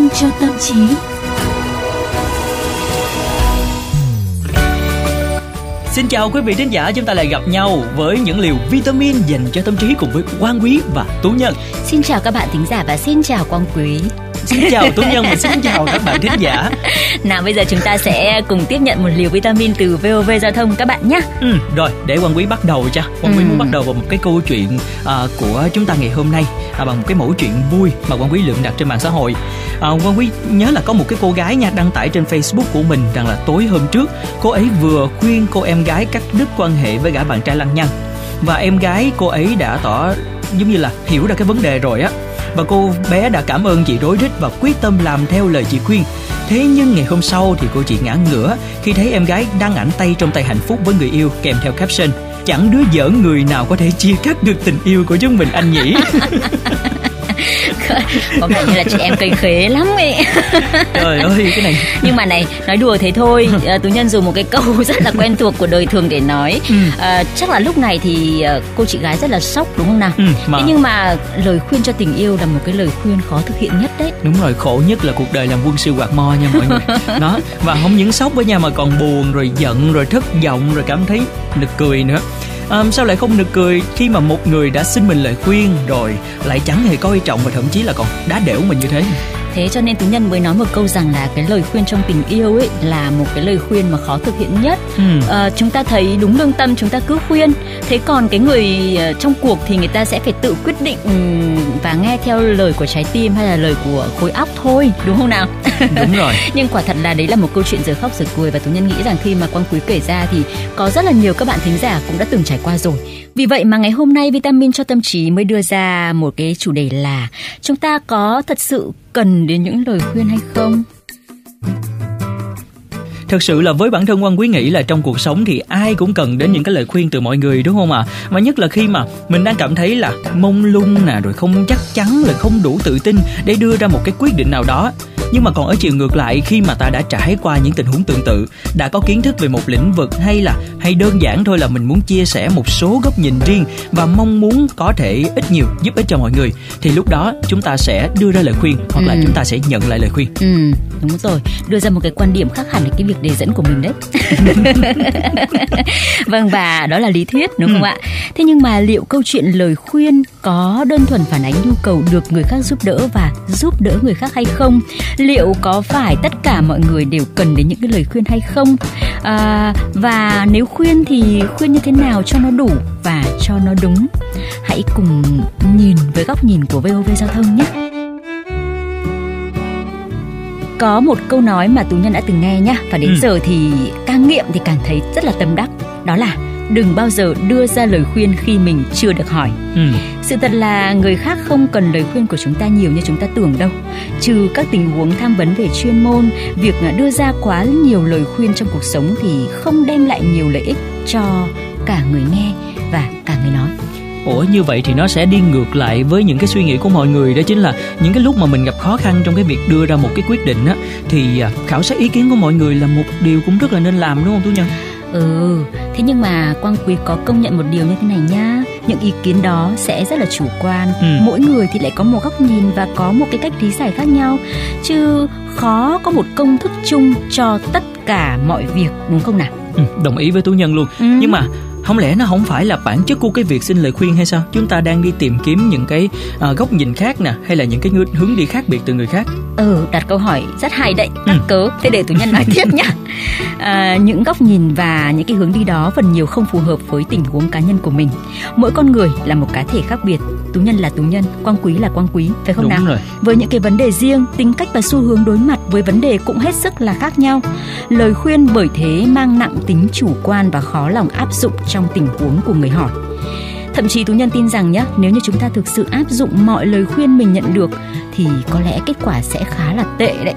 vitamin cho tâm trí. Xin chào quý vị thính giả, chúng ta lại gặp nhau với những liều vitamin dành cho tâm trí cùng với Quang Quý và Tú Nhân. Xin chào các bạn thính giả và xin chào Quang Quý. Xin chào Tú Nhân và xin chào các bạn thính giả. Nào bây giờ chúng ta sẽ cùng tiếp nhận một liều vitamin từ VOV Giao thông các bạn nhé. Ừ, rồi để Quang Quý bắt đầu cho. Quang Quý ừ. muốn bắt đầu vào một cái câu chuyện uh, của chúng ta ngày hôm nay uh, bằng một cái mẫu chuyện vui mà Quang Quý lượng đặt trên mạng xã hội. Uh, Quang Quý nhớ là có một cái cô gái nha đăng tải trên Facebook của mình rằng là tối hôm trước cô ấy vừa khuyên cô em gái cắt đứt quan hệ với gã bạn trai lăng nhăng và em gái cô ấy đã tỏ giống như là hiểu ra cái vấn đề rồi á và cô bé đã cảm ơn chị rối rít và quyết tâm làm theo lời chị khuyên. Thế nhưng ngày hôm sau thì cô chị ngã ngửa khi thấy em gái đăng ảnh tay trong tay hạnh phúc với người yêu kèm theo caption, chẳng đứa dở người nào có thể chia cắt được tình yêu của chúng mình, anh nhỉ có vẻ như là chị em cây khế lắm ấy. Trời ơi cái này. Nhưng mà này nói đùa thế thôi. À, tú nhân dùng một cái câu rất là quen thuộc của đời thường để nói. Ừ. à, chắc là lúc này thì ờ, cô chị gái rất là sốc đúng không nào? Ừ, mà... thế nhưng mà lời khuyên cho tình yêu là một cái lời khuyên khó thực hiện nhất đấy. Đúng rồi khổ nhất là cuộc đời làm quân sư quạt mo nha mọi người. Đó và không những sốc với nha mà còn buồn rồi giận rồi thất vọng rồi cảm thấy nực cười nữa um, sao lại không được cười khi mà một người đã xin mình lời khuyên rồi lại chẳng hề coi trọng và thậm chí là còn đá đểu mình như thế? Thế cho nên tú nhân mới nói một câu rằng là cái lời khuyên trong tình yêu ấy là một cái lời khuyên mà khó thực hiện nhất. Ừ. à, chúng ta thấy đúng lương tâm chúng ta cứ khuyên. Thế còn cái người ờ, trong cuộc thì người ta sẽ phải tự quyết định và nghe theo lời của trái tim hay là lời của khối óc thôi đúng không nào? Đúng rồi. Nhưng quả thật là đấy là một câu chuyện giờ khóc giờ cười và tú nhân nghĩ rằng khi mà quang quý kể ra thì có rất là nhiều các bạn thính giả cũng đã từng trải qua rồi. Vì vậy mà ngày hôm nay vitamin cho tâm trí mới đưa ra một cái chủ đề là chúng ta có thật sự cần đến những lời khuyên hay không thật sự là với bản thân quan quý nghĩ là trong cuộc sống thì ai cũng cần đến những cái lời khuyên từ mọi người, đúng không ạ à? mà nhất là khi mà mình đang cảm thấy là mông lung nè, rồi không chắc chắn là không đủ tự tin để đưa ra một cái quyết định nào đó nhưng mà còn ở chiều ngược lại khi mà ta đã trải qua những tình huống tương tự đã có kiến thức về một lĩnh vực hay là hay đơn giản thôi là mình muốn chia sẻ một số góc nhìn riêng và mong muốn có thể ít nhiều giúp ích cho mọi người thì lúc đó chúng ta sẽ đưa ra lời khuyên hoặc ừ. là chúng ta sẽ nhận lại lời khuyên. Ừ đúng rồi. Đưa ra một cái quan điểm khác hẳn cái việc đề dẫn của mình đấy. Vâng và đó là lý thuyết đúng không ừ. ạ? Thế nhưng mà liệu câu chuyện lời khuyên có đơn thuần phản ánh nhu cầu được người khác giúp đỡ và giúp đỡ người khác hay không liệu có phải tất cả mọi người đều cần đến những cái lời khuyên hay không? À, và nếu khuyên thì khuyên như thế nào cho nó đủ và cho nó đúng? Hãy cùng nhìn với góc nhìn của VOV giao thông nhé. Có một câu nói mà tú nhân đã từng nghe nhá và đến ừ. giờ thì càng nghiệm thì càng thấy rất là tâm đắc. Đó là đừng bao giờ đưa ra lời khuyên khi mình chưa được hỏi ừ. sự thật là người khác không cần lời khuyên của chúng ta nhiều như chúng ta tưởng đâu trừ các tình huống tham vấn về chuyên môn việc đưa ra quá nhiều lời khuyên trong cuộc sống thì không đem lại nhiều lợi ích cho cả người nghe và cả người nói Ủa như vậy thì nó sẽ đi ngược lại với những cái suy nghĩ của mọi người đó chính là những cái lúc mà mình gặp khó khăn trong cái việc đưa ra một cái quyết định á thì à, khảo sát ý kiến của mọi người là một điều cũng rất là nên làm đúng không Tú Nhân? Ừ, thế nhưng mà Quang Quý có công nhận một điều như thế này nhá Những ý kiến đó sẽ rất là chủ quan ừ. Mỗi người thì lại có một góc nhìn và có một cái cách lý giải khác nhau Chứ khó có một công thức chung cho tất cả mọi việc đúng không nào? Ừ, đồng ý với Tú Nhân luôn ừ. Nhưng mà không lẽ nó không phải là bản chất của cái việc xin lời khuyên hay sao? Chúng ta đang đi tìm kiếm những cái uh, góc nhìn khác nè hay là những cái hướng đi khác biệt từ người khác? Ừ đặt câu hỏi rất hay đấy. Ừ. cớ. Thế để tủ nhân nói tiếp nhá. À, những góc nhìn và những cái hướng đi đó phần nhiều không phù hợp với tình huống cá nhân của mình. Mỗi con người là một cá thể khác biệt tú nhân là tú nhân quang quý là quang quý phải không Đúng nào? rồi. với những cái vấn đề riêng tính cách và xu hướng đối mặt với vấn đề cũng hết sức là khác nhau. Lời khuyên bởi thế mang nặng tính chủ quan và khó lòng áp dụng trong tình huống của người hỏi. Thậm chí tú nhân tin rằng nhé nếu như chúng ta thực sự áp dụng mọi lời khuyên mình nhận được thì có lẽ kết quả sẽ khá là tệ đấy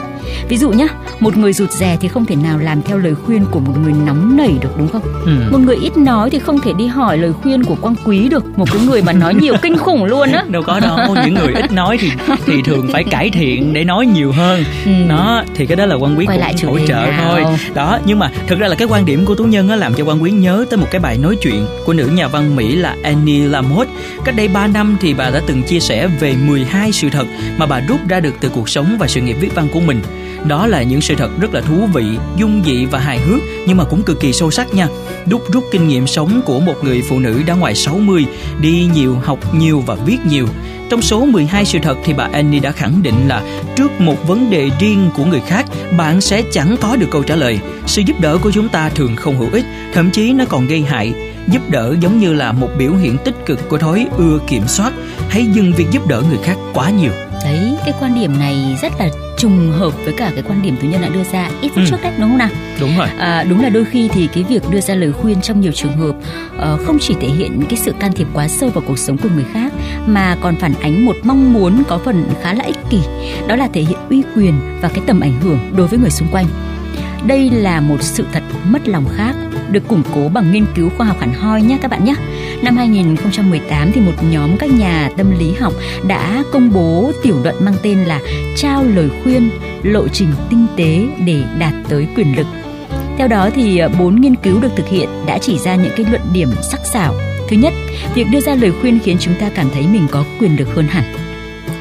ví dụ nhá một người rụt rè thì không thể nào làm theo lời khuyên của một người nóng nảy được đúng không? Ừ. một người ít nói thì không thể đi hỏi lời khuyên của quang quý được. Một cái người mà nói nhiều kinh khủng luôn á. Đâu có đâu những người ít nói thì thì thường phải cải thiện để nói nhiều hơn. Ừ. đó thì cái đó là quan quý Quay cũng hỗ trợ nào. thôi. Đó nhưng mà thực ra là cái quan điểm của tú nhân á làm cho quan quý nhớ tới một cái bài nói chuyện của nữ nhà văn mỹ là Annie Lamott. Cách đây 3 năm thì bà đã từng chia sẻ về 12 sự thật mà bà rút ra được từ cuộc sống và sự nghiệp viết văn của mình đó là những sự thật rất là thú vị, dung dị và hài hước nhưng mà cũng cực kỳ sâu sắc nha. Đúc rút kinh nghiệm sống của một người phụ nữ đã ngoài 60, đi nhiều, học nhiều và viết nhiều. Trong số 12 sự thật thì bà Annie đã khẳng định là trước một vấn đề riêng của người khác, bạn sẽ chẳng có được câu trả lời. Sự giúp đỡ của chúng ta thường không hữu ích, thậm chí nó còn gây hại. Giúp đỡ giống như là một biểu hiện tích cực của thói ưa kiểm soát. Hãy dừng việc giúp đỡ người khác quá nhiều. Đấy, cái quan điểm này rất là trùng hợp với cả cái quan điểm tú nhân đã đưa ra ít phút ừ. trước đấy đúng không nào đúng rồi à, đúng là đôi khi thì cái việc đưa ra lời khuyên trong nhiều trường hợp uh, không chỉ thể hiện cái sự can thiệp quá sâu vào cuộc sống của người khác mà còn phản ánh một mong muốn có phần khá là ích kỷ đó là thể hiện uy quyền và cái tầm ảnh hưởng đối với người xung quanh đây là một sự thật mất lòng khác được củng cố bằng nghiên cứu khoa học hẳn hoi nhé các bạn nhé. Năm 2018 thì một nhóm các nhà tâm lý học đã công bố tiểu luận mang tên là trao lời khuyên lộ trình tinh tế để đạt tới quyền lực. Theo đó thì bốn nghiên cứu được thực hiện đã chỉ ra những cái luận điểm sắc sảo. Thứ nhất, việc đưa ra lời khuyên khiến chúng ta cảm thấy mình có quyền lực hơn hẳn.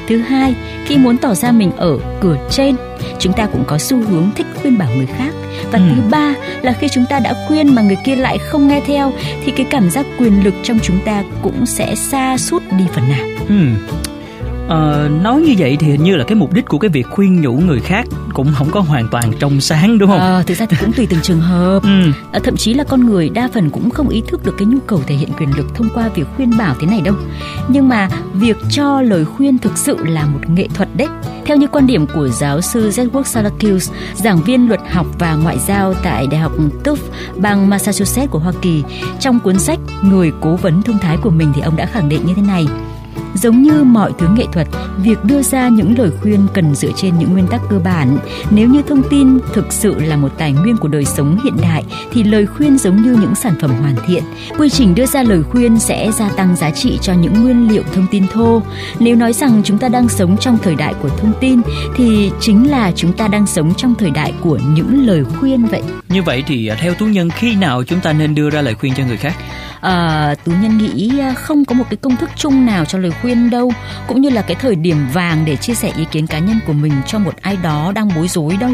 Thứ hai, khi muốn tỏ ra mình ở cửa trên, chúng ta cũng có xu hướng thích khuyên bảo người khác và ừ. thứ ba là khi chúng ta đã khuyên mà người kia lại không nghe theo thì cái cảm giác quyền lực trong chúng ta cũng sẽ xa sút đi phần nào ừ. Ờ, nói như vậy thì hình như là cái mục đích của cái việc khuyên nhủ người khác cũng không có hoàn toàn trong sáng đúng không? Ờ, thực ra thì cũng tùy từng trường hợp. Ừ. À, thậm chí là con người đa phần cũng không ý thức được cái nhu cầu thể hiện quyền lực thông qua việc khuyên bảo thế này đâu. Nhưng mà việc cho lời khuyên thực sự là một nghệ thuật đấy. Theo như quan điểm của giáo sư Zedwork Salakius, giảng viên luật học và ngoại giao tại Đại học Tufts, bang Massachusetts của Hoa Kỳ, trong cuốn sách Người cố vấn thông thái của mình thì ông đã khẳng định như thế này. Giống như mọi thứ nghệ thuật, việc đưa ra những lời khuyên cần dựa trên những nguyên tắc cơ bản. Nếu như thông tin thực sự là một tài nguyên của đời sống hiện đại thì lời khuyên giống như những sản phẩm hoàn thiện. Quy trình đưa ra lời khuyên sẽ gia tăng giá trị cho những nguyên liệu thông tin thô. Nếu nói rằng chúng ta đang sống trong thời đại của thông tin thì chính là chúng ta đang sống trong thời đại của những lời khuyên vậy. Như vậy thì à, theo tú nhân khi nào chúng ta nên đưa ra lời khuyên cho người khác? À, tú nhân nghĩ à, không có một cái công thức chung nào cho lời khuyên đâu cũng như là cái thời điểm vàng để chia sẻ ý kiến cá nhân của mình cho một ai đó đang bối rối đâu.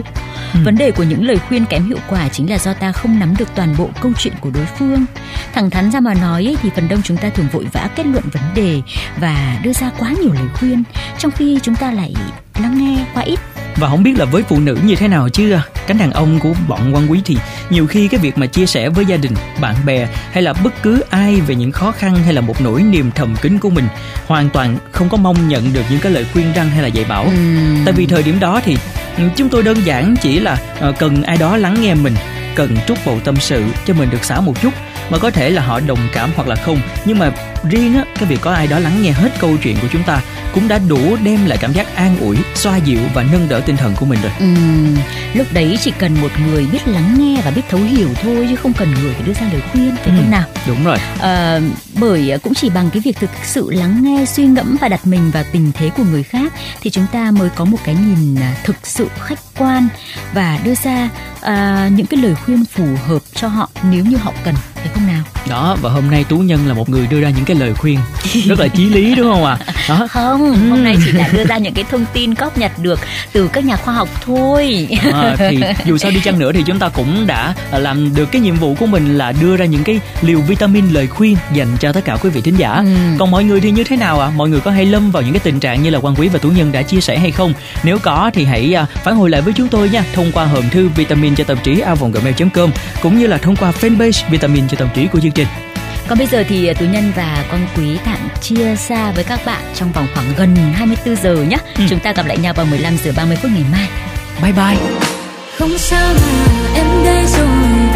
Ừ. vấn đề của những lời khuyên kém hiệu quả chính là do ta không nắm được toàn bộ câu chuyện của đối phương. Thẳng thắn ra mà nói ấy, thì phần đông chúng ta thường vội vã kết luận vấn đề và đưa ra quá nhiều lời khuyên trong khi chúng ta lại lắng nghe quá ít và không biết là với phụ nữ như thế nào chứ à, cánh đàn ông của bọn quan quý thì nhiều khi cái việc mà chia sẻ với gia đình bạn bè hay là bất cứ ai về những khó khăn hay là một nỗi niềm thầm kín của mình hoàn toàn không có mong nhận được những cái lời khuyên răng hay là dạy bảo. Ừ. tại vì thời điểm đó thì chúng tôi đơn giản chỉ là ờ, cần ai đó lắng nghe mình cần trút bầu tâm sự cho mình được xả một chút mà có thể là họ đồng cảm hoặc là không. Nhưng mà riêng á cái việc có ai đó lắng nghe hết câu chuyện của chúng ta cũng đã đủ đem lại cảm giác an ủi xoa dịu và nâng đỡ tinh thần của mình rồi. Ừ, lúc đấy chỉ cần một người biết lắng nghe và biết thấu hiểu thôi chứ không cần người phải đưa ra lời khuyên phải ừ, không nào? đúng rồi. À, bởi cũng chỉ bằng cái việc thực sự lắng nghe suy ngẫm và đặt mình vào tình thế của người khác thì chúng ta mới có một cái nhìn à, thực sự khách quan và đưa ra à, những cái lời khuyên phù hợp cho họ nếu như họ cần phải không nào? Đó và hôm nay tú nhân là một người đưa ra những cái lời khuyên rất là chí lý đúng không ạ à? không ừ. hôm nay chỉ là đưa ra những cái thông tin góp nhặt được từ các nhà khoa học thôi à, thì dù sao đi chăng nữa thì chúng ta cũng đã làm được cái nhiệm vụ của mình là đưa ra những cái liều vitamin lời khuyên dành cho tất cả quý vị thính giả ừ. còn mọi người thì như thế nào ạ à? mọi người có hay lâm vào những cái tình trạng như là quan quý và tú nhân đã chia sẻ hay không nếu có thì hãy à, phản hồi lại với chúng tôi nha thông qua hòm thư vitamin cho tạp chí a gmail.com cũng như là thông qua fanpage vitamin cho tạp chí của chương trình còn bây giờ thì à, Tú Nhân và Con Quý tạm chia xa với các bạn trong vòng khoảng gần 24 giờ nhé. Ừ. Chúng ta gặp lại nhau vào 15 giờ 30 phút ngày mai. Bye bye. Không sao mà em đây rồi